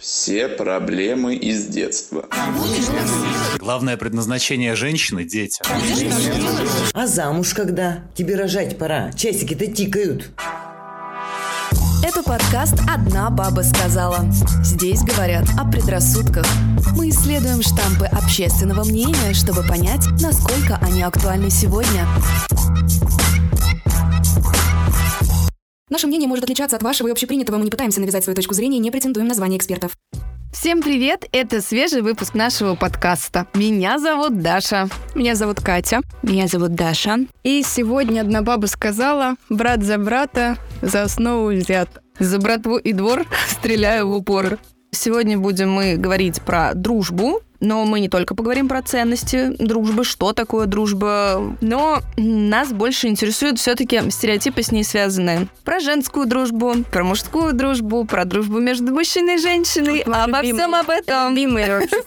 Все проблемы из детства. Главное предназначение женщины – дети. А замуж когда? Тебе рожать пора. Часики-то тикают. Это подкаст «Одна баба сказала». Здесь говорят о предрассудках. Мы исследуем штампы общественного мнения, чтобы понять, насколько они актуальны сегодня. Наше мнение может отличаться от вашего и общепринятого. Мы не пытаемся навязать свою точку зрения и не претендуем на звание экспертов. Всем привет! Это свежий выпуск нашего подкаста. Меня зовут Даша. Меня зовут Катя. Меня зовут Даша. И сегодня одна баба сказала, брат за брата, за основу взят. За братву и двор стреляю в упор. Сегодня будем мы говорить про дружбу, но мы не только поговорим про ценности дружбы, что такое дружба, но нас больше интересуют все-таки стереотипы с ней связанные. Про женскую дружбу, про мужскую дружбу, про дружбу между мужчиной и женщиной. Обо всем об этом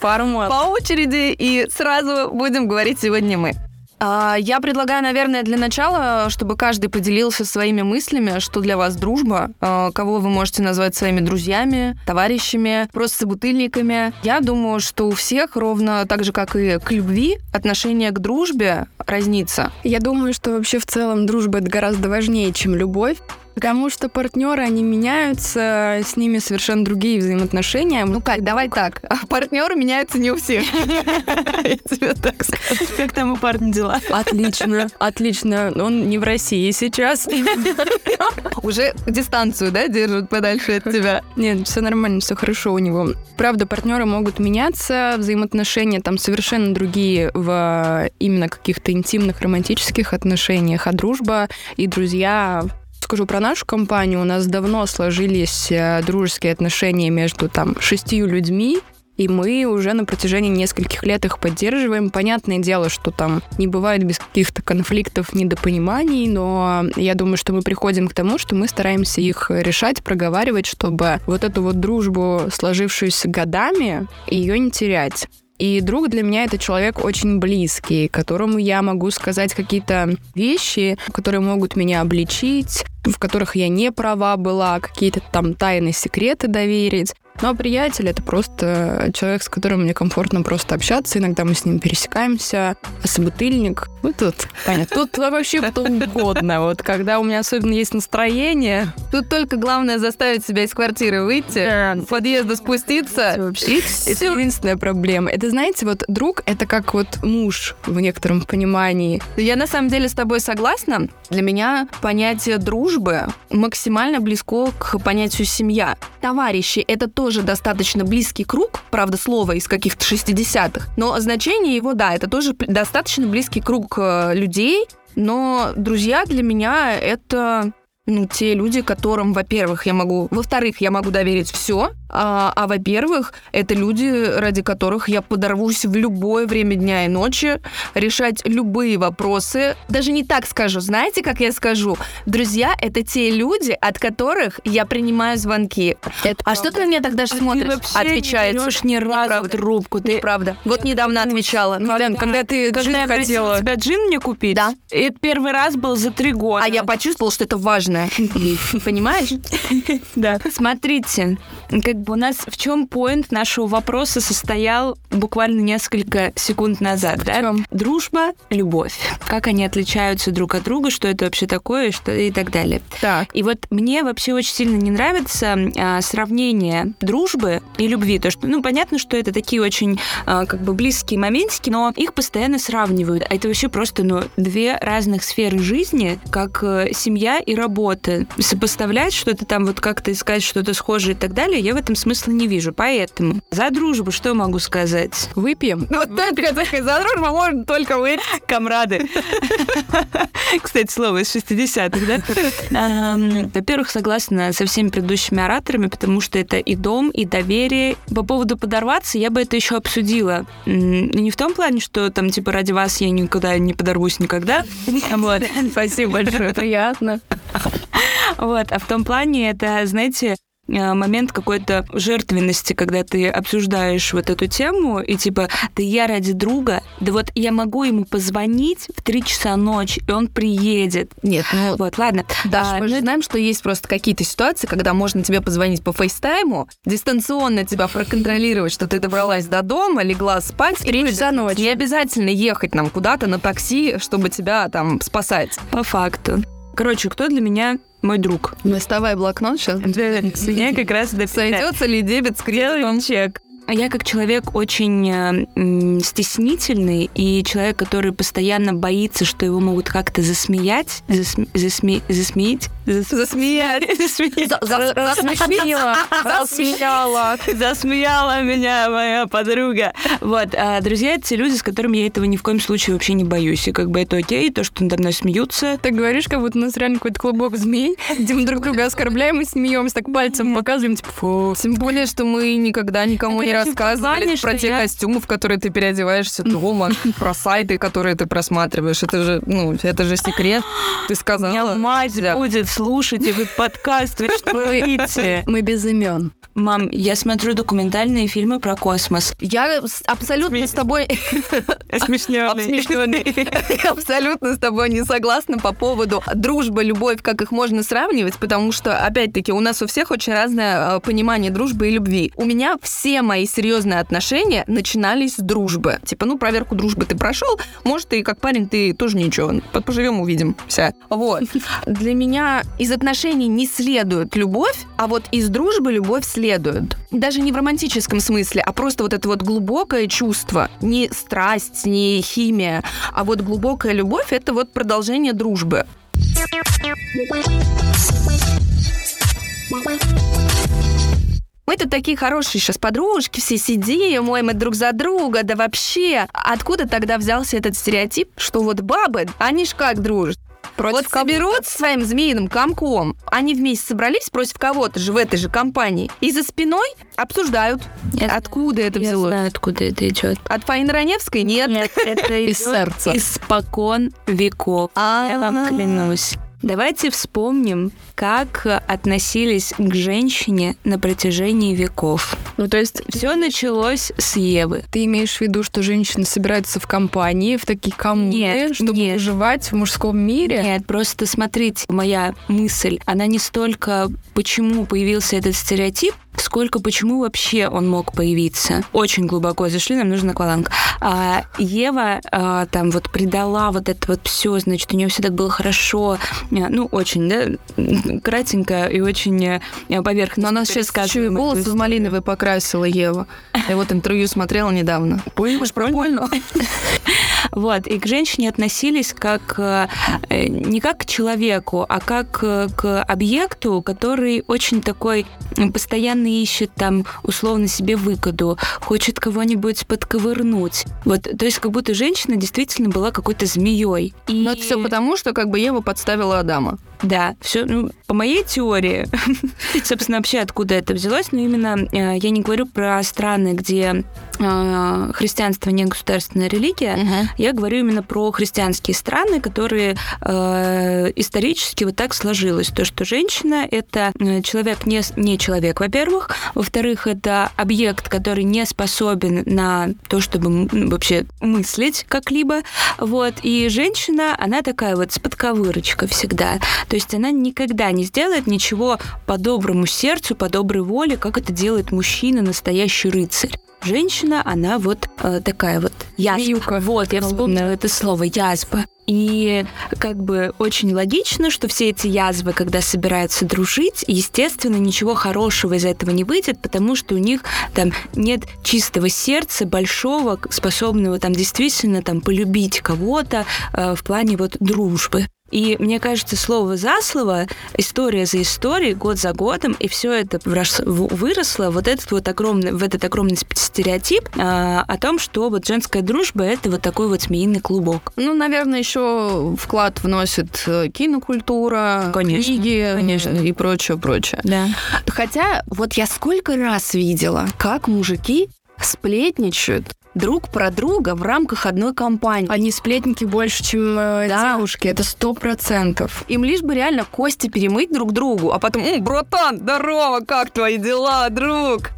по очереди. И сразу будем говорить сегодня мы. А, я предлагаю, наверное, для начала, чтобы каждый поделился своими мыслями, что для вас дружба, а, кого вы можете назвать своими друзьями, товарищами, просто собутыльниками. Я думаю, что у всех ровно так же, как и к любви, отношение к дружбе разнится. Я думаю, что вообще в целом дружба это гораздо важнее, чем любовь. Потому что партнеры, они меняются, с ними совершенно другие взаимоотношения. Ну как, давай так. Партнеры меняются не у всех. Я тебе так скажу. Как там у парня дела? Отлично, отлично. Он не в России сейчас. Уже дистанцию, да, держат подальше от тебя? Нет, все нормально, все хорошо у него. Правда, партнеры могут меняться, взаимоотношения там совершенно другие в именно каких-то интимных романтических отношениях, а дружба и друзья скажу про нашу компанию. У нас давно сложились э, дружеские отношения между там шестью людьми, и мы уже на протяжении нескольких лет их поддерживаем. Понятное дело, что там не бывает без каких-то конфликтов, недопониманий, но я думаю, что мы приходим к тому, что мы стараемся их решать, проговаривать, чтобы вот эту вот дружбу, сложившуюся годами, ее не терять. И друг для меня это человек очень близкий, которому я могу сказать какие-то вещи, которые могут меня обличить, в которых я не права была, какие-то там тайны, секреты доверить. Ну, а приятель — это просто человек, с которым мне комфортно просто общаться. Иногда мы с ним пересекаемся. А собутыльник — ну, тут, понятно, тут вообще кто угодно. Вот когда у меня особенно есть настроение... Тут только главное заставить себя из квартиры выйти, в подъезда спуститься. Это единственная проблема. Это, знаете, вот друг — это как вот муж в некотором понимании. Я на самом деле с тобой согласна. Для меня понятие дружбы максимально близко к понятию семья. Товарищи — это тоже достаточно близкий круг, правда, слово из каких-то 60-х, но значение его, да, это тоже достаточно близкий круг э, людей, но друзья для меня это ну, те люди, которым, во-первых, я могу, во-вторых, я могу доверить все, а, а во-первых, это люди, ради которых я подорвусь в любое время дня и ночи, решать любые вопросы. Даже не так скажу, знаете, как я скажу? Друзья — это те люди, от которых я принимаю звонки. Это а правда. что ты мне тогда же смотришь? Отвечает. Ты ни разу трубку. Ты... Правда. Вот недавно отвечала. Ну, Лен, когда ты когда джин я хотела... тебя джин мне купить? Да. Это первый раз был за три года. А я почувствовала, что это важно. Понимаешь? Да. Смотрите, как бы у нас в чем поинт нашего вопроса состоял буквально несколько секунд назад, да? Дружба, любовь. Как они отличаются друг от друга, что это вообще такое, что и так далее. Так. И вот мне вообще очень сильно не нравится а, сравнение дружбы и любви. То, что, ну, понятно, что это такие очень а, как бы близкие моментики, но их постоянно сравнивают. А это вообще просто, ну, две разных сферы жизни, как э, семья и работа. Сопоставлять что-то там, вот как-то искать что-то схожее и так далее, я в этом смысла не вижу. Поэтому за дружбу что могу сказать? Выпьем. Вот только за дружбу можно только выпить. Комрады. Кстати, слово из 60-х, да? Во-первых, согласна со всеми предыдущими ораторами, потому что это и дом, и доверие. По поводу подорваться, я бы это еще обсудила. Не в том плане, что там, типа, ради вас я никуда не подорвусь никогда. Вот. Спасибо большое, приятно. Вот, а в том плане это, знаете, э, момент какой-то жертвенности, когда ты обсуждаешь вот эту тему, и типа, да я ради друга, да вот я могу ему позвонить в 3 часа ночи, и он приедет. Нет, ну, Вот, ладно. Да, А, мы же знаем, что есть просто какие-то ситуации, когда можно тебе позвонить по фейстайму, дистанционно тебя проконтролировать, что ты добралась до дома, легла спать. Три и часа ночи. Не обязательно ехать нам куда-то на такси, чтобы тебя там спасать. По факту. Короче, кто для меня мой друг? Доставай блокнот сейчас. Меня как раз Сойдется ли дебет с кредитом? чек. А Я как человек очень э, стеснительный и человек, который постоянно боится, что его могут как-то засмеять, засме- засме- засмеять, зас- засмеять, засмеять. Засмешила. Засмеяла. Засмеяла меня моя подруга. Вот, а друзья, это те люди, с которыми я этого ни в коем случае вообще не боюсь. И как бы это окей, то, что надо мной смеются. Ты говоришь, как будто у нас реально какой-то клубок змей, где мы друг друга оскорбляем и смеемся, так пальцем показываем, типа, фу. Тем более, что мы никогда никому не рассказывали про те костюмы, в которые ты переодеваешься дома, про сайты, которые ты просматриваешь. Это же, ну, это же секрет. Ты сказала. мать будет слушать этот подкаст. Вы что? Мы без имен. Мам, я смотрю документальные фильмы про космос. Я абсолютно с тобой абсолютно с тобой не согласна по поводу дружбы, любовь, как их можно сравнивать, потому что, опять-таки, у нас у всех очень разное э, понимание дружбы и любви. У меня все мои серьезные отношения начинались с дружбы. Типа, ну, проверку дружбы ты прошел, может, и как парень ты тоже ничего. Поживем, увидим. Вся. Вот. Для меня из отношений не следует любовь, а вот из дружбы любовь следует. Даже не в романтическом смысле, а просто вот это вот глубокое чувство. Не страсть, не химия, а вот глубокая любовь — это вот продолжение дружбы. Мы-то такие хорошие сейчас подружки, все сидим, ой, мы друг за друга, да вообще. Откуда тогда взялся этот стереотип, что вот бабы, они ж как дружат? Вот соберут своим змеиным комком, они вместе собрались против кого-то же в этой же компании, и за спиной обсуждают, Я откуда это Я взялось. знаю, откуда это идет. От Фаины Раневской? Нет. Нет, это Из сердца. Испокон веков. Я вам клянусь. Давайте вспомним, как относились к женщине на протяжении веков. Ну, то есть Все началось с Евы. ты имеешь в виду, что женщины собираются в компании, в такие коммуны, Нет, чтобы нет. выживать в мужском мире? Нет, просто смотрите, моя мысль, она не столько, почему появился этот стереотип, сколько почему вообще он мог появиться. Очень глубоко зашли, нам нужен акваланг. А, Ева а, там вот предала вот это вот все, значит, у нее все так было хорошо, А, ну, очень, да, кратенько и очень э, поверхностно. Но она сейчас еще и волосы в малиновый покрасила Ева. Я вот интервью смотрела недавно. Понимаешь, прикольно. Вот, и к женщине относились как э, э, не как к человеку, а как э, к объекту, который очень такой постоянно ищет там условно себе выгоду, хочет кого-нибудь подковырнуть. Вот, то есть как будто женщина действительно была какой-то змеей. И... Но это все потому, что как бы Ева подставила Адама. Да, все, ну, по моей теории, собственно, вообще откуда это взялось, но именно э, я не говорю про страны, где э, христианство не государственная религия, я говорю именно про христианские страны, которые э, исторически вот так сложилось. То, что женщина — это э, человек не, не человек, во-первых. Во-вторых, это объект, который не способен на то, чтобы м, вообще мыслить как-либо. Вот. И женщина, она такая вот с подковырочкой всегда. То есть она никогда не сделает ничего по доброму сердцу, по доброй воле, как это делает мужчина, настоящий рыцарь. Женщина, она вот э, такая вот язва. Змеюка. Вот, я вспомнила это слово язва. И как бы очень логично, что все эти язвы, когда собираются дружить, естественно, ничего хорошего из этого не выйдет, потому что у них там нет чистого сердца, большого, способного там действительно там полюбить кого-то э, в плане вот дружбы. И мне кажется, слово за слово, история за историей, год за годом, и все это выросло, вот этот вот огромный, в этот огромный стереотип а, о том, что вот женская дружба это вот такой вот змеиный клубок. Ну, наверное, еще вклад вносит э, кинокультура, Конечно, книги конечно. и прочее, прочее. Да. Хотя вот я сколько раз видела, как мужики сплетничают друг про друга в рамках одной компании. Они сплетники больше, чем э, Да. девушки. Это сто процентов. Им лишь бы реально кости перемыть друг другу, а потом, «М, братан, здорово, как твои дела, друг?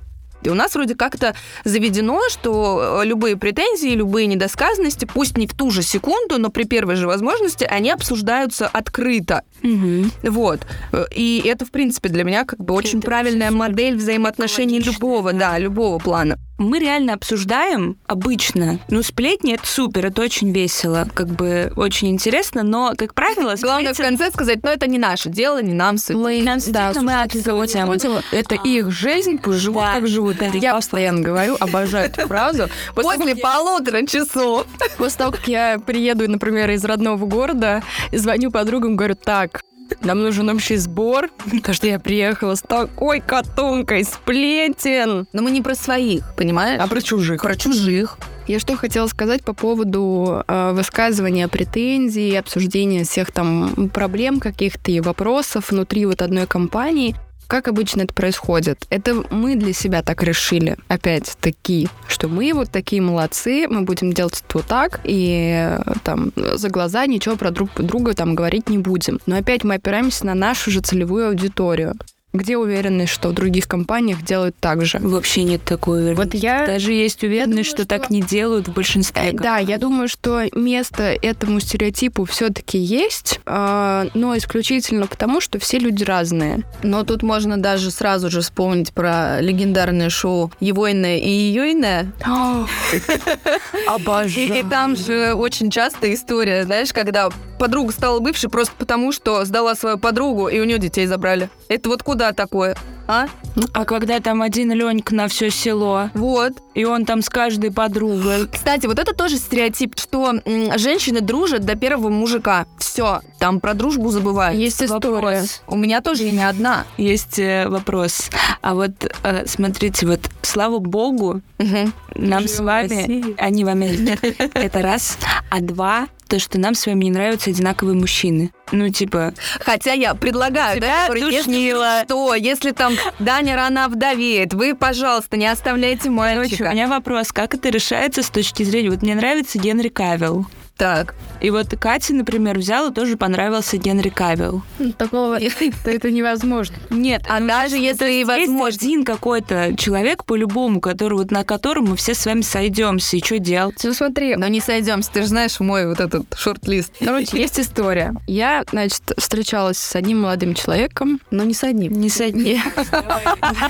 И у нас вроде как-то заведено, что э, любые претензии, любые недосказанности, пусть не в ту же секунду, но при первой же возможности, они обсуждаются открыто. Мгм. Вот. Э, И это, в принципе, для меня как бы очень правильная модель взаимоотношений любого, да, любого плана. Мы реально обсуждаем обычно. Ну, сплетни это супер, это очень весело, как бы очень интересно, но, как правило, Главное в конце сказать, ну это не наше дело, не нам суть. Мы, Нам да, действительно мы обсудим. это их жизнь, пусть живут Да, как живут. да. Я постоянно говорю, обожаю эту фразу. После полутора часов. После того, как я приеду, например, из родного города, звоню подругам, говорю, так, нам нужен общий сбор, потому что я приехала с такой котомкой сплетен. Но мы не про своих, понимаешь? А про чужих. про чужих. Я что хотела сказать по поводу э, высказывания претензий, обсуждения всех там проблем каких-то и вопросов внутри вот одной компании. Как обычно это происходит? Это мы для себя так решили, опять-таки, что мы вот такие молодцы, мы будем делать вот так, и там за глаза ничего про друг друга там говорить не будем. Но опять мы опираемся на нашу же целевую аудиторию. Где уверенность, что в других компаниях делают так же? Вообще нет такой уверенности. Вот я Даже есть уверенность, думаю, что, так что- не делают в большинстве. Э, Да, я думаю, что место этому стереотипу все-таки есть, э, но исключительно потому, что все люди разные. Но тут можно даже сразу же вспомнить про легендарное шоу «Егойное и Еёйное». Обожаю. И там же очень часто история, знаешь, когда подруга стала бывшей просто потому, что сдала свою подругу, и у нее детей забрали. Это вот куда такое? А? А когда там один Ленька на все село, Вот. и он там с каждой подругой. Кстати, вот это тоже стереотип, что м, женщины дружат до первого мужика. Все, там про дружбу забывают. Есть история. Вопрос. У меня тоже и не одна. Есть э, вопрос. А вот э, смотрите, вот слава богу, Мгм. нам Живем с вами, России. они в Америке. Это раз. А два, то, что нам с вами не нравятся одинаковые мужчины. Ну, типа, Хотя я предлагаю, да, Тебя если душнило. что, если там Даня рано вдовеет, вы, пожалуйста, не оставляйте короче, у мальчика. меня вопрос, как это решается с точки зрения... Вот мне нравится Генри Кавилл. Так. И вот Катя, например, взяла, тоже понравился Генри Кавилл. Ну, Такого это, это невозможно. Нет, А даже если и возможно... один какой-то человек по-любому, который, вот, на котором мы все с вами сойдемся. И что делать? Ну смотри, Но не сойдемся, ты же знаешь мой вот этот шорт-лист. короче, есть история. Я, значит, встречалась с одним молодым человеком, Но не с одним. Не с одним.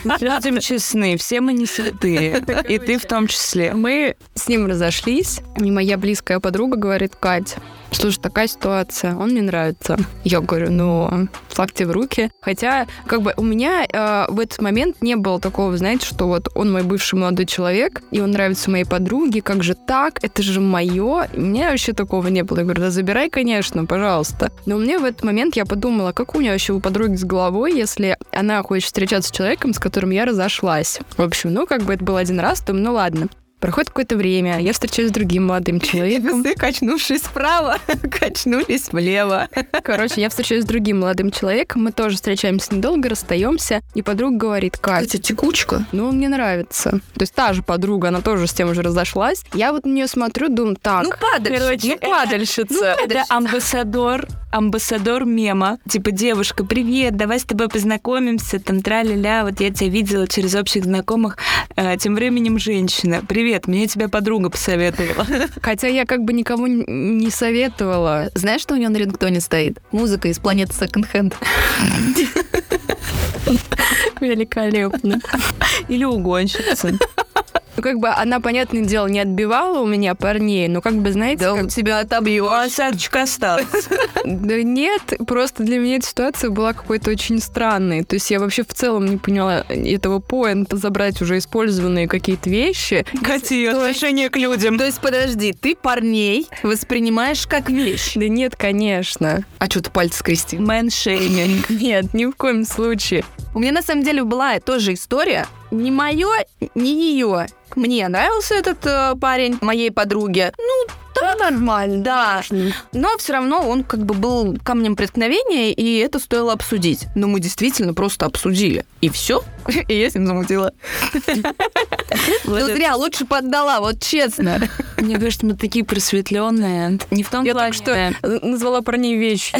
Будем честны, все мы не святые. И ты в том числе. Мы с ним разошлись, и моя близкая подруга говорит, Кать, слушай, такая ситуация, он мне нравится. Я говорю, ну, флаг тебе в руки. Хотя, как бы, у меня э, в этот момент не было такого, знаете, что вот он мой бывший молодой человек, и он нравится моей подруге, как же так, это же мое. У меня вообще такого не было. Я говорю, да забирай, конечно, пожалуйста. Но меня в этот момент я подумала, как у меня вообще у подруги с головой, если она хочет встречаться с человеком, с которым я разошлась. В общем, ну, как бы это был один раз, то ну ладно. Проходит какое-то время, я встречаюсь с другим молодым человеком. Все, качнувшись вправо, качнулись влево. Короче, я встречаюсь с другим молодым человеком, мы тоже встречаемся недолго, расстаемся, и подруга говорит, Катя, Катя, текучка. ну, он мне нравится. То есть та же подруга, она тоже с тем же разошлась. Я вот на нее смотрю, думаю, так, Ну, падальщик. короче, ну, это- падальщица. Это амбассадор, амбассадор мема. Типа, девушка, привет, давай с тобой познакомимся, там, тра-ля-ля, вот я тебя видела через общих знакомых. Э, тем временем женщина. Привет, мне тебя подруга посоветовала. Хотя я как бы никому не советовала. Знаешь, что у нее на рингтоне стоит? Музыка из планеты Second Hand. Великолепно. Или угонщица. Ну, как бы она, понятное дело, не отбивала у меня парней, но как бы, знаете, Да как- он тебя отобьет. Осадочка осталась. Да нет, просто для меня эта ситуация была какой-то очень странной. То есть я вообще в целом не поняла этого point а забрать уже использованные какие-то вещи. Катя, ее отношение к людям. То есть, подожди, ты парней воспринимаешь как вещь. Да нет, конечно. А что ты пальцы скрестил? Man-shaming. Нет, ни в коем случае. У меня на самом деле была тоже история. не мое, не ее. Мне нравился этот э, парень моей подруге. Ну, да, нормально, да. Но все равно он как бы был камнем преткновения, и это стоило обсудить. Но мы действительно просто обсудили. И все. И я с ним замутила. Ну зря, лучше поддала, вот честно. Мне кажется, мы такие просветленные. Не в том Я плане. только что назвала парней вещи.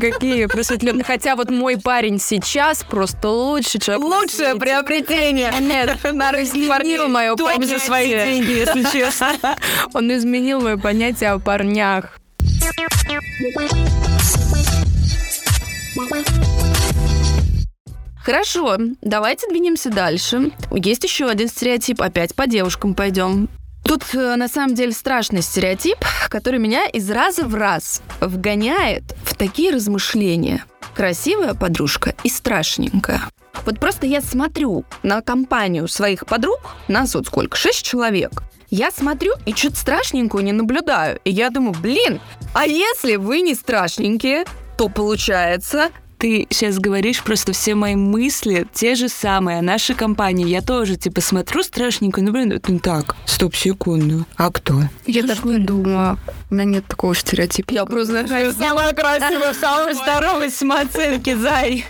Какие просветленные. Хотя вот мой парень сейчас просто лучший человек. на Лучшее приобретение. Нет, изменил мое за свои деньги, если честно. Он изменил мое понятие о парнях. Хорошо, давайте двинемся дальше. Есть еще один стереотип, опять по девушкам пойдем. Тут э, на самом деле страшный стереотип, который меня из раза в раз вгоняет в такие размышления. Красивая подружка и страшненькая. Вот просто я смотрю на компанию своих подруг, нас вот сколько, шесть человек. Я смотрю и что-то страшненькую не наблюдаю. И я думаю, блин, а если вы не страшненькие, то получается, Ты сейчас говоришь просто все мои мысли, те же самые о нашей компании. Я тоже, типа, смотрю страшненько, ну, блин, не так. Стоп, секунду. А кто? Я так не думаю. У меня нет такого стереотипа. я просто Самая красивая, самая здоровая самооценки, Зай.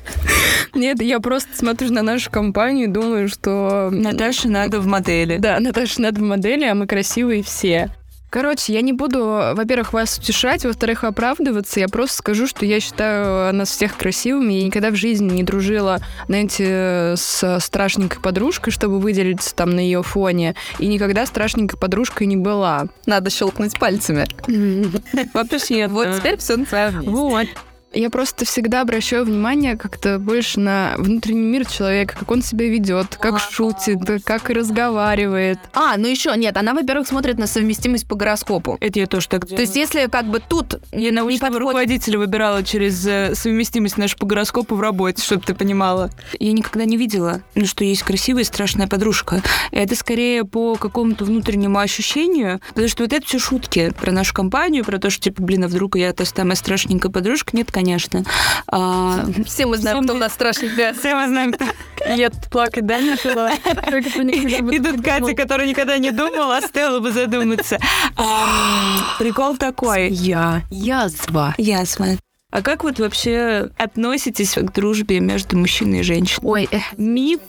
Нет, я просто смотрю на нашу компанию и думаю, что... Наташе надо в модели. Да, Наташа надо в модели, а мы красивые все. Короче, я не буду, во-первых, вас утешать, во-вторых, оправдываться. Я просто скажу, что я считаю нас всех красивыми. Я никогда в жизни не дружила, знаете, с страшненькой подружкой, чтобы выделиться там на ее фоне. И никогда страшненькой подружкой не была. надо щелкнуть пальцами. Вообще, Вот теперь все на своем месте. Вот. Я просто всегда обращаю внимание как-то больше на внутренний мир человека, как он себя ведет, как шутит, как разговаривает. А, ну еще нет, она, во-первых, смотрит на совместимость по гороскопу. Это я тоже так делаю. То есть, если как бы тут Я научного подходит- руководителя выбирала через э, совместимость нашу по гороскопу в работе, чтобы ты понимала. Я никогда не видела, ну, что есть красивая и страшная подружка. Это скорее по какому-то внутреннему ощущению, потому что вот это все шутки про нашу компанию, про то, что, типа, блин, а вдруг я та самая страшненькая подружка. Нет, конечно. А, все мы знаем, кто у нас страшненькая. все мы знаем, кто Я тут плакать, да, начала? И тут Катя, которая никогда не думала, оставила бы задуматься. Ам, Прикол такой. Я. Язва. Ясно. А как вот вообще относитесь к дружбе между мужчиной и женщиной? Ой, э, Миф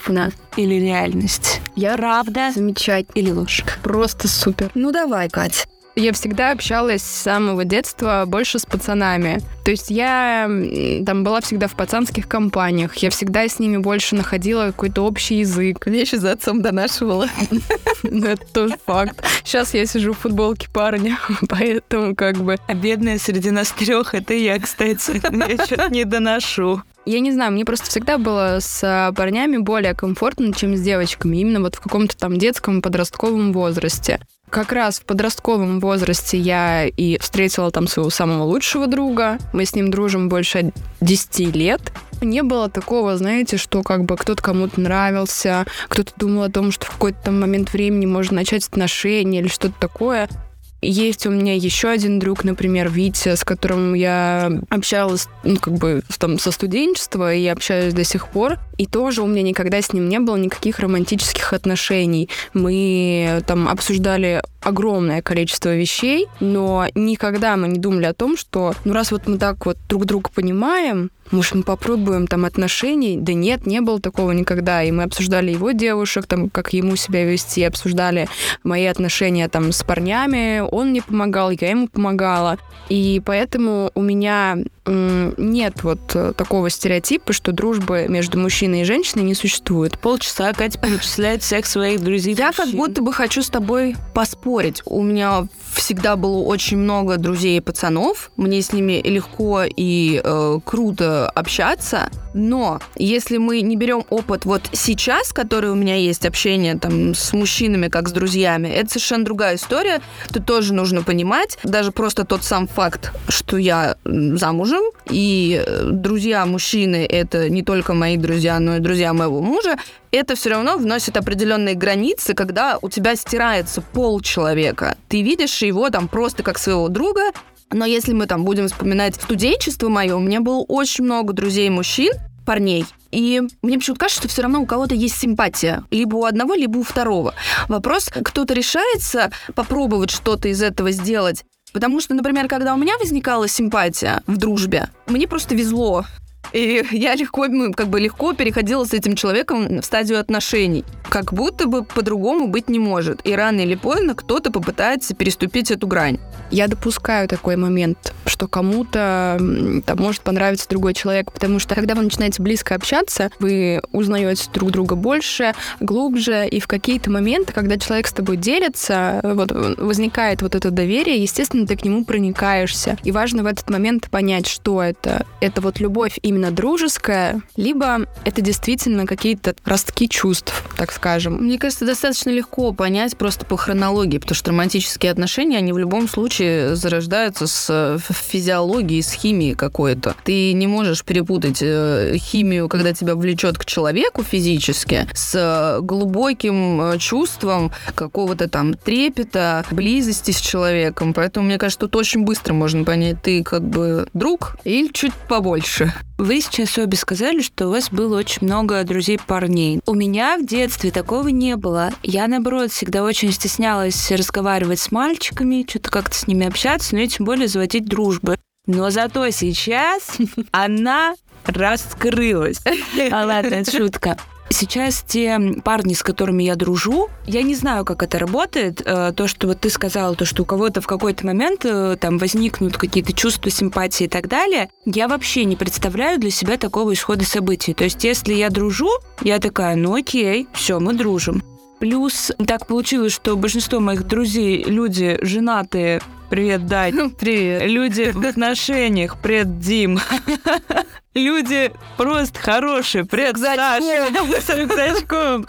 или реальность? я Правда замечательно. или ложь? Просто супер. Ну давай, Кать. Я всегда общалась с самого детства больше с пацанами. То есть я там была всегда в пацанских компаниях. Я всегда с ними больше находила какой-то общий язык. Я еще за отцом донашивала. Ну, Это тоже факт. Сейчас я сижу в футболке парня, поэтому как бы... А бедная среди нас трех это я, кстати. Я что-то не доношу. Я не знаю, мне просто всегда было с а, парнями более комфортно, чем с девочками. Именно вот в каком-то там детском подростковом возрасте. Как раз в подростковом возрасте я и встретила там своего самого лучшего друга. Мы с ним дружим больше 10 лет. Не было такого, знаете, что как бы кто-то кому-то нравился, кто-то думал о том, что в какой-то момент времени можно начать отношения или что-то такое. Есть у меня еще один друг, например, Витя, с которым я общалась, ну, как бы, там, со студенчества, и общаюсь до сих пор. И тоже у меня никогда с ним не было никаких романтических отношений. Мы там обсуждали огромное количество вещей, но никогда мы не думали о том, что, ну, раз вот мы так вот друг друга понимаем, может, мы попробуем там отношений? Да нет, не было такого никогда. И мы обсуждали его девушек, там, как ему себя вести, обсуждали мои отношения там с парнями. Он мне помогал, я ему помогала. И поэтому у меня нет вот э, такого стереотипа, что дружбы между мужчиной и женщиной не существует. Полчаса Катя перечисляет всех своих друзей. Я как будто бы хочу с тобой поспорить. У меня всегда было очень много друзей и пацанов. Мне с ними легко и э, круто общаться. Но если мы не берем опыт вот сейчас, который у меня есть, общение там с мужчинами, как с друзьями, это совершенно другая история. Тут тоже нужно понимать, даже просто тот сам факт, что я замужем, и э, друзья мужчины это не только мои друзья, но и друзья моего мужа, это все равно вносит определенные границы, когда у тебя стирается пол человека. Ты видишь его там просто как своего друга, но если мы там будем вспоминать студенчество мое, у меня было очень много друзей мужчин, парней. И мне почему-то кажется, что все равно у кого-то есть симпатия. Либо у одного, либо у второго. Вопрос, кто-то решается попробовать что-то из этого сделать, Потому что, например, когда у меня возникала симпатия в дружбе, мне просто везло. И я легко, ну, как бы легко переходила с этим человеком в стадию отношений. Как будто бы по-другому быть не может. И рано или поздно кто-то попытается переступить эту грань. Я допускаю такой момент, что кому-то там может понравиться другой человек, потому что когда вы начинаете близко общаться, вы узнаете друг друга больше, глубже, и в какие-то моменты, когда человек с тобой делится, вот возникает вот это доверие, естественно, ты к нему проникаешься. И важно в этот момент понять, что это. Это вот любовь именно дружеская, либо это действительно какие-то ростки чувств, так скажем. Мне кажется, достаточно легко понять просто по хронологии, потому что романтические отношения, они в любом случае зарождаются с э, физиологией, с химией какой-то. Ты не можешь перепутать э, химию, когда тебя влечет к человеку физически, с э, глубоким чувством какого-то там трепета, близости с человеком. Поэтому, мне кажется, тут очень быстро можно понять, ты как бы друг или чуть побольше. Вы сейчас обе сказали, что у вас было очень много друзей-парней. У меня в детстве такого не было. Я, наоборот, всегда очень стеснялась разговаривать с мальчиками, что-то как-то с ними общаться, ну и тем более заводить дружбы. Но зато сейчас она раскрылась. А ладно, шутка. Сейчас те парни, с которыми я дружу, я не знаю, как это работает. Э, то, что вот ты сказала, то, что у кого-то в какой-то момент э, там возникнут какие-то чувства симпатии и так далее, я вообще не представляю для себя такого исхода событий. То есть, если я дружу, я такая, ну окей, все, мы дружим. Плюс так получилось, что большинство моих друзей люди женатые. Привет, Дать. Привет. Люди в отношениях. Привет, Дим. Люди просто хорошие. Привет, Саша.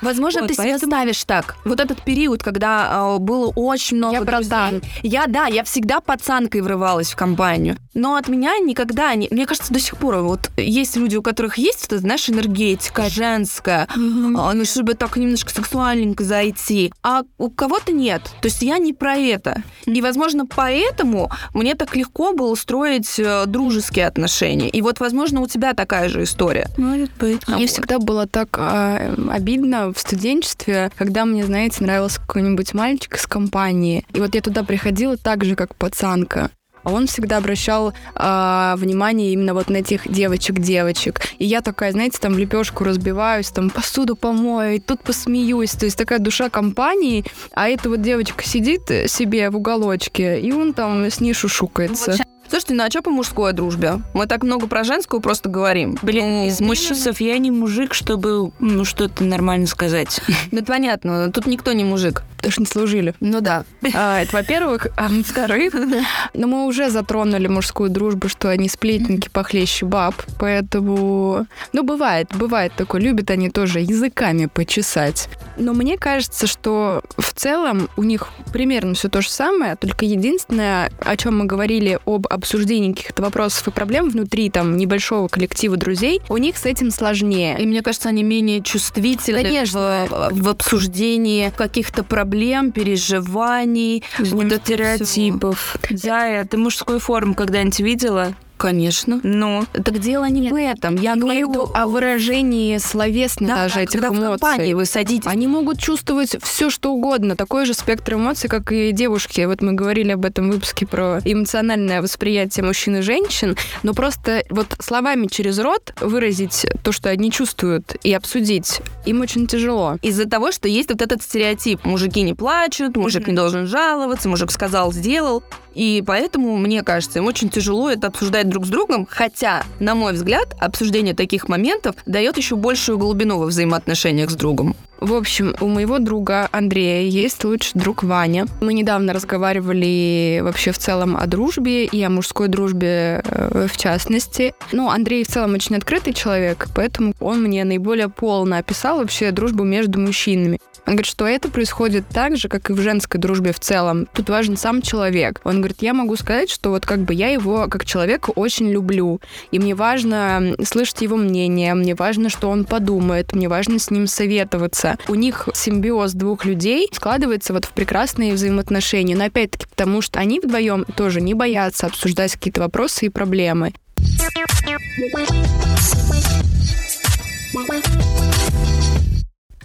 Возможно, ты себя ставишь так. Вот этот период, когда э, было очень много Я друзей. Я, да, я всегда пацанкой врывалась в компанию. Но от меня никогда не... Мне кажется, до сих пор вот есть люди, у которых есть, это, знаешь, энергетика женская, а, ну, чтобы так немножко сексуальненько зайти. А у кого-то нет. То есть я не про это. И, возможно, поэтому мне так легко было строить э, дружеские отношения. И вот, возможно, у тебя такая же история. Может быть. Мне всегда было так а, обидно в студенчестве, когда мне, знаете, нравился какой-нибудь мальчик из компании. И вот я туда приходила так же, как пацанка. А он всегда обращал э, внимание именно вот на этих девочек-девочек. И я такая, знаете, там в лепешку разбиваюсь, там посуду помою, и тут посмеюсь. То есть такая душа компании, а эта вот девочка сидит себе в уголочке, и он там с ней шушукается. Слушайте, ну а что по мужской дружбе? Мы так много про женскую просто говорим. Блин, из мужчинов я не мужик, чтобы ну что-то нормально сказать. Ну, понятно, тут никто не мужик. Потому что не служили. Ну да. А, это во-первых. А во-вторых, но мы уже затронули мужскую дружбу, что они сплетники похлеще баб, поэтому... Ну, бывает, бывает такое. Любят они тоже языками почесать. Но мне кажется, что в целом у них примерно все то же самое, только единственное, о чем мы говорили об обсуждении каких-то вопросов и проблем внутри там небольшого коллектива друзей, у них с этим сложнее. И мне кажется, они менее чувствительны Конечно. в, в обсуждении каких-то проблем, переживаний, вот стереотипов. Зая, ты мужской форум когда-нибудь видела? Конечно. Ну, так дело не в этом. Я говорю о выражении словесно да, даже этих когда эмоций. в компании вы садитесь. Они могут чувствовать все, что угодно, такой же спектр эмоций, как и девушки. Вот мы говорили об этом выпуске про эмоциональное восприятие мужчин и женщин, но просто вот словами через рот выразить то, что они чувствуют, и обсудить им очень тяжело. Из-за того, что есть вот этот стереотип. Мужики не плачут, мужик не должен жаловаться, мужик сказал, сделал. И поэтому, мне кажется, им очень тяжело это обсуждать друг с другом, хотя, на мой взгляд, обсуждение таких моментов дает еще большую глубину во взаимоотношениях с другом. В общем, у моего друга Андрея есть лучший друг Ваня. Мы недавно разговаривали вообще в целом о дружбе и о мужской дружбе э, в частности. Ну, Андрей в целом очень открытый человек, поэтому он мне наиболее полно описал вообще дружбу между мужчинами. Он говорит, что это происходит так же, как и в женской дружбе в целом. Тут важен сам человек. Он говорит, я могу сказать, что вот как бы я его как человека очень люблю. И мне важно слышать его мнение, мне важно, что он подумает, мне важно с ним советоваться. У них симбиоз двух людей складывается вот в прекрасные взаимоотношения. Но опять-таки потому, что они вдвоем тоже не боятся обсуждать какие-то вопросы и проблемы.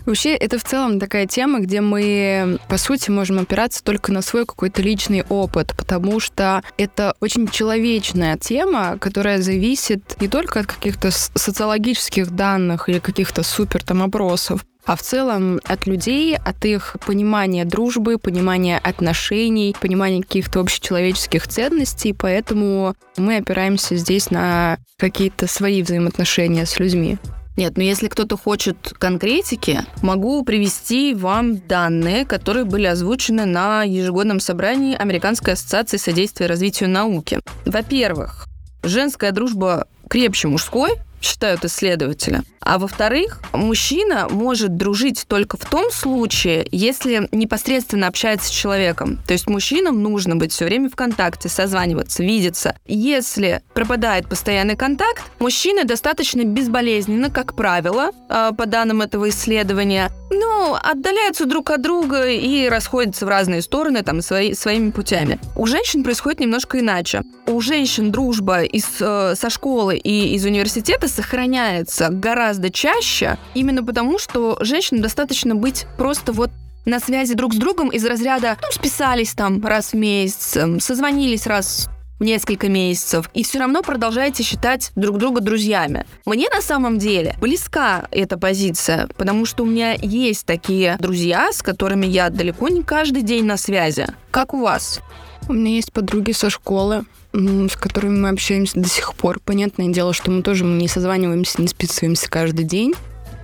Вообще, это в целом такая тема, где мы, по сути, можем опираться только на свой какой-то личный опыт, потому что это очень человечная тема, которая зависит не только от каких-то социологических данных или каких-то супер там опросов, а в целом от людей, от их понимания дружбы, понимания отношений, понимания каких-то общечеловеческих ценностей, поэтому мы опираемся здесь на какие-то свои взаимоотношения с людьми. Нет, но если кто-то хочет конкретики, могу привести вам данные, которые были озвучены на ежегодном собрании Американской ассоциации содействия развитию науки. Во-первых, женская дружба крепче мужской, считают исследователи. А во-вторых, мужчина может дружить только в том случае, если непосредственно общается с человеком. То есть мужчинам нужно быть все время в контакте, созваниваться, видеться. Если пропадает постоянный контакт, мужчины достаточно безболезненно, как правило, а, по данным этого исследования, ну, отдаляются друг от друга и расходятся в разные стороны там свои, своими путями. У женщин происходит немножко иначе. У женщин дружба из, э, со школы и из университета сохраняется гораздо чаще, именно потому, что женщинам достаточно быть просто вот на связи друг с другом из разряда, ну, списались там раз в месяц, эм, созвонились раз в несколько месяцев, и все равно продолжаете считать друг друга друзьями. Мне на самом деле близка эта позиция, потому что у меня есть такие друзья, с которыми я далеко не каждый день на связи. Как у вас? У меня есть подруги со школы, с которыми мы общаемся до сих пор. Понятное дело, что мы тоже не созваниваемся, не списываемся каждый день.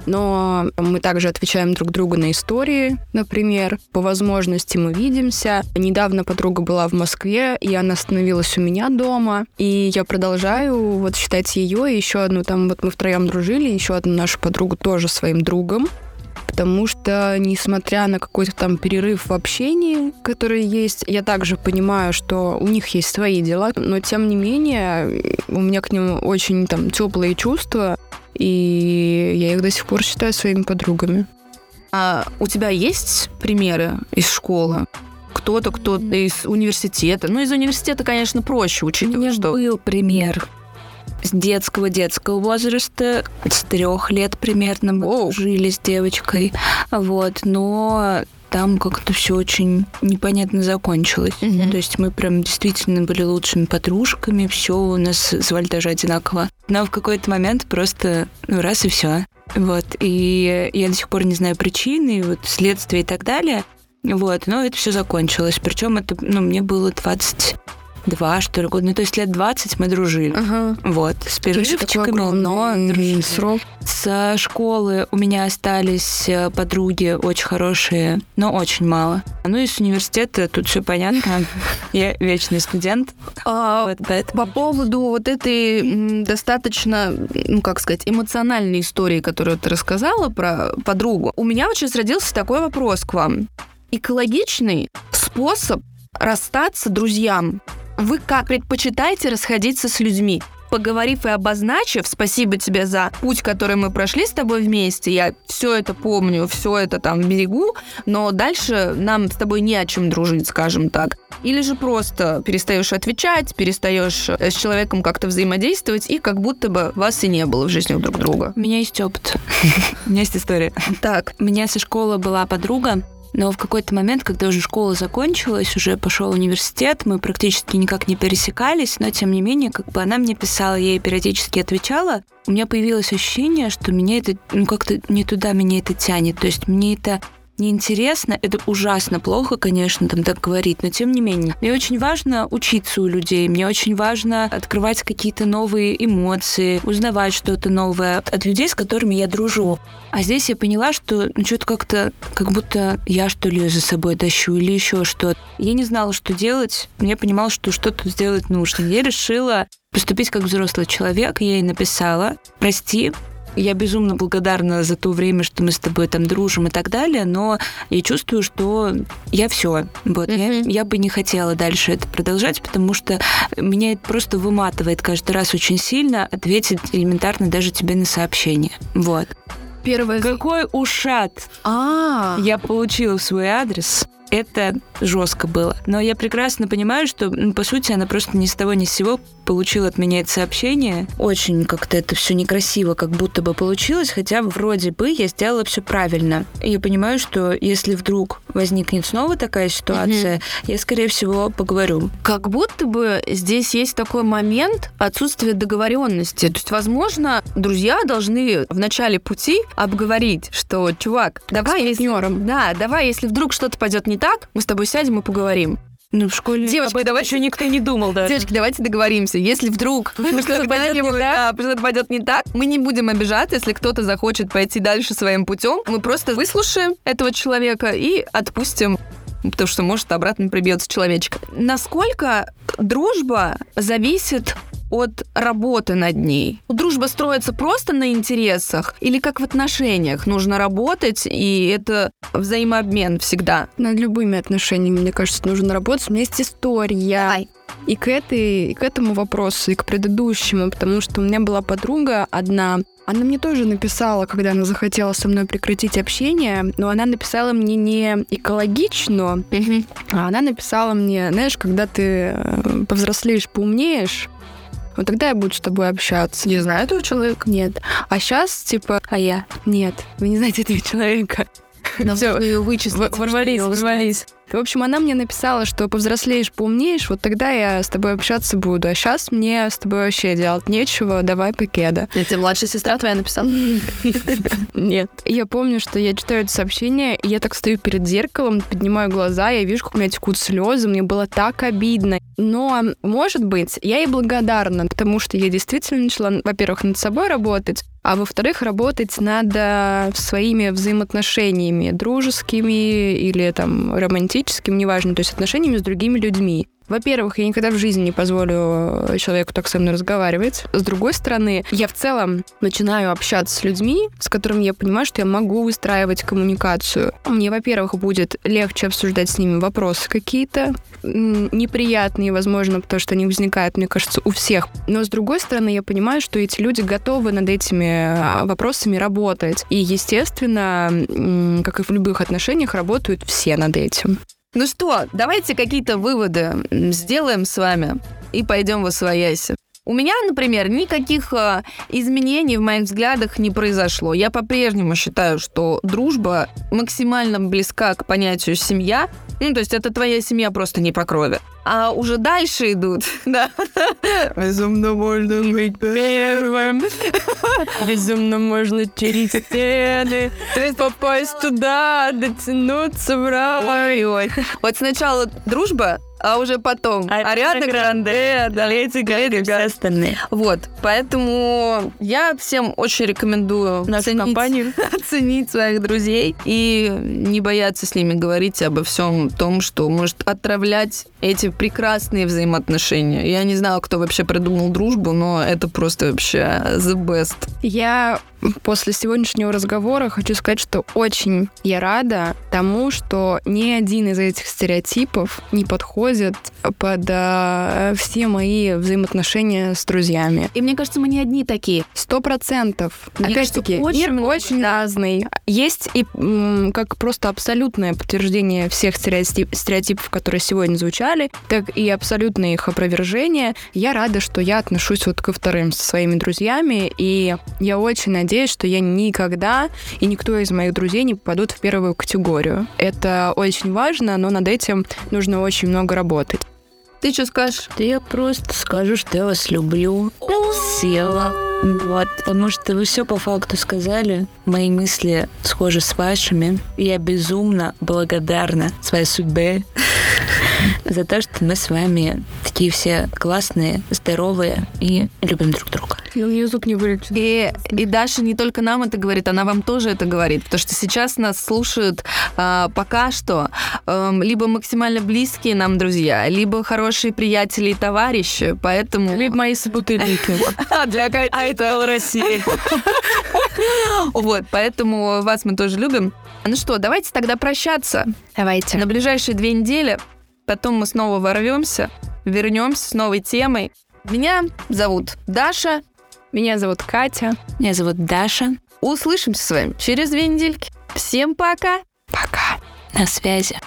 Но мы также отвечаем друг другу на истории, например. По возможности мы видимся. Недавно подруга была в Москве, и она остановилась у меня дома. И я продолжаю вот считать ее еще одну, там вот мы втроем дружили, еще одну нашу подругу тоже своим другом потому что, несмотря на какой-то там перерыв в общении, который есть, я также понимаю, что у них есть свои дела, но тем не менее у меня к ним очень там теплые чувства, и я их до сих пор считаю своими подругами. А у тебя есть примеры из школы? Кто-то, кто из университета. Ну, из университета, конечно, проще, учитывая, что... Был пример с детского детского возраста, с трех лет примерно мы жили с девочкой, вот, но там как-то все очень непонятно закончилось. Угу. То есть мы прям действительно были лучшими подружками, все у нас звали даже одинаково. Но в какой-то момент просто ну, раз и все. Вот. И я до сих пор не знаю причины, вот следствия и так далее. Вот, но это все закончилось. Причем это, ну, мне было 20 два, что ли, года. Ну, то есть лет 20 мы дружили. Ага. Вот, с перерывчиками, но дружили. Срок. С школы у меня остались э, подруги очень хорошие, но очень мало. Ну и с университета тут все понятно. Я вечный студент. А, вот, по поводу вот этой достаточно, ну как сказать, эмоциональной истории, которую ты рассказала про подругу, у меня вот сейчас родился такой вопрос к вам. Экологичный способ расстаться друзьям вы как предпочитаете расходиться с людьми? поговорив и обозначив, спасибо тебе за путь, который мы прошли с тобой вместе, я все это помню, все это там берегу, но дальше нам с тобой не о чем дружить, скажем так. Или же просто перестаешь отвечать, перестаешь э, с человеком как-то взаимодействовать, и как будто бы вас и не было в жизни друг друга. У меня есть опыт. У меня есть история. Так, у меня со школы была подруга, но в какой-то момент, когда уже школа закончилась, уже пошел университет, мы практически никак не пересекались, но тем не менее, как бы она мне писала, я ей периодически отвечала, у меня появилось ощущение, что меня это, ну как-то не туда меня это тянет. То есть мне это неинтересно, это ужасно плохо, конечно, там так говорить, но тем не менее. Мне очень важно учиться у людей, мне очень важно открывать какие-то новые эмоции, узнавать что-то новое от людей, с которыми я дружу. А здесь я поняла, что ну, что-то как-то, как будто я что ли за собой тащу или еще что-то. Я не знала, что делать. Я понимала, что что-то сделать нужно. Я решила поступить как взрослый человек. Я ей написала, прости, я безумно благодарна за то время, что мы с тобой там дружим и так далее, но я чувствую, что я все. Вот. Mm-hmm. Я, я бы не хотела дальше это продолжать, потому что меня это просто выматывает каждый раз очень сильно ответить элементарно даже тебе на сообщение. Вот. Первое... Какой ушат! А, Я получила свой адрес это жестко было. Но я прекрасно понимаю, что, ну, по сути, она просто ни с того ни с сего получила от меня это сообщение. Очень как-то это все некрасиво, как будто бы получилось, хотя вроде бы я сделала все правильно. И я понимаю, что если вдруг возникнет снова такая ситуация, я, скорее всего, поговорю. Как будто бы здесь есть такой момент отсутствия договоренности. То есть, возможно, друзья должны в начале пути обговорить, что, чувак, давай, если, да, давай, если вдруг что-то пойдет не так, мы с тобой сядем и поговорим. Ну, в школе Девочки, об этом еще никто не думал даже. Девочки, давайте договоримся. Если вдруг что-то пойдет не так, да, что-то пойдет не так, мы не будем обижаться, если кто-то захочет пойти дальше своим путем. Мы просто выслушаем этого человека и отпустим потому что, может, обратно прибьется человечек. Насколько дружба зависит от работы над ней. Дружба строится просто на интересах или как в отношениях? Нужно работать, и это взаимообмен всегда. Над любыми отношениями, мне кажется, нужно работать. У меня есть история. И к, этой, и к этому вопросу, и к предыдущему, потому что у меня была подруга одна, она мне тоже написала, когда она захотела со мной прекратить общение, но она написала мне не экологично, а она написала мне, знаешь, когда ты э, повзрослеешь, поумнеешь, вот тогда я буду с тобой общаться. Не знаю этого человека. Нет. А сейчас, типа, А я? нет, вы не знаете этого человека. Всё, Вы ее вычислите. Ворвались, ворвались. В общем, она мне написала, что повзрослеешь, поумнеешь, вот тогда я с тобой общаться буду. А сейчас мне с тобой вообще делать нечего, давай покеда. Это младшая сестра твоя написала? Нет. Я помню, что я читаю это сообщение, и я так стою перед зеркалом, поднимаю глаза, я вижу, как у меня текут слезы, мне было так обидно. Но, может быть, я ей благодарна, потому что я действительно начала, во-первых, над собой работать, а во-вторых, работать над э, своими взаимоотношениями, дружескими или там романтическими, неважно, то есть отношениями с другими людьми. Во-первых, я никогда в жизни не позволю э, человеку так со мной разговаривать. С другой стороны, я в целом начинаю общаться с людьми, с которыми я понимаю, что я могу выстраивать коммуникацию. Мне, во-первых, будет легче обсуждать с ними вопросы какие-то, неприятные, возможно, потому что они возникают, мне кажется, у всех. Но с другой стороны, я понимаю, что эти люди готовы над этими а, вопросами работать. И, естественно, как и в любых отношениях, работают все над этим. Ну что, давайте какие-то выводы сделаем с вами и пойдем во свояси. У меня, например, никаких э, изменений в моих взглядах не произошло. Я по-прежнему считаю, что дружба максимально близка к понятию семья. Ну, то есть это твоя семья просто не по крови. А уже дальше идут, да. Безумно можно быть первым. Безумно можно через стены попасть туда, дотянуться в рай. Вот сначала дружба, а уже потом Ариана Гранде, да, Леди Гага. и все остальные. Вот, поэтому я всем очень рекомендую Нашу ценить- компанию. оценить своих друзей и не бояться с ними говорить обо всем том, что может отравлять эти прекрасные взаимоотношения. Я не знаю, кто вообще придумал дружбу, но это просто вообще the best. Я после сегодняшнего разговора хочу сказать, что очень я рада тому, что ни один из этих стереотипов не подходит под а, все мои взаимоотношения с друзьями. И мне кажется, мы не одни такие. Сто процентов. Опять-таки, кажется, очень мир много, очень разный. Есть и как просто абсолютное подтверждение всех стереотип- стереотипов, которые сегодня звучали, так и абсолютное их опровержение. Я рада, что я отношусь вот ко вторым со своими друзьями, и я очень надеюсь, что я никогда и никто из моих друзей не попадут в первую категорию. Это очень важно, но над этим нужно очень много работать. Ты что скажешь? Да я просто скажу, что я вас люблю. Села. Вот, потому что вы все по факту сказали. Мои мысли схожи с вашими. Я безумно благодарна своей судьбе за то, что мы с вами такие все классные, здоровые и любим друг друга. Язык не вылечит. И, и Даша не только нам это говорит, она вам тоже это говорит. Потому что сейчас нас слушают а, пока что эм, либо максимально близкие нам друзья, либо хорошие приятели и товарищи. Поэтому... Либо мои собутыльники. Для Айтел России. Вот, поэтому вас мы тоже любим. Ну что, давайте тогда прощаться. Давайте. На ближайшие две недели. Потом мы снова ворвемся, вернемся с новой темой. Меня зовут Даша. Меня зовут Катя. Меня зовут Даша. Услышимся с вами через две недельки. Всем пока! Пока. На связи.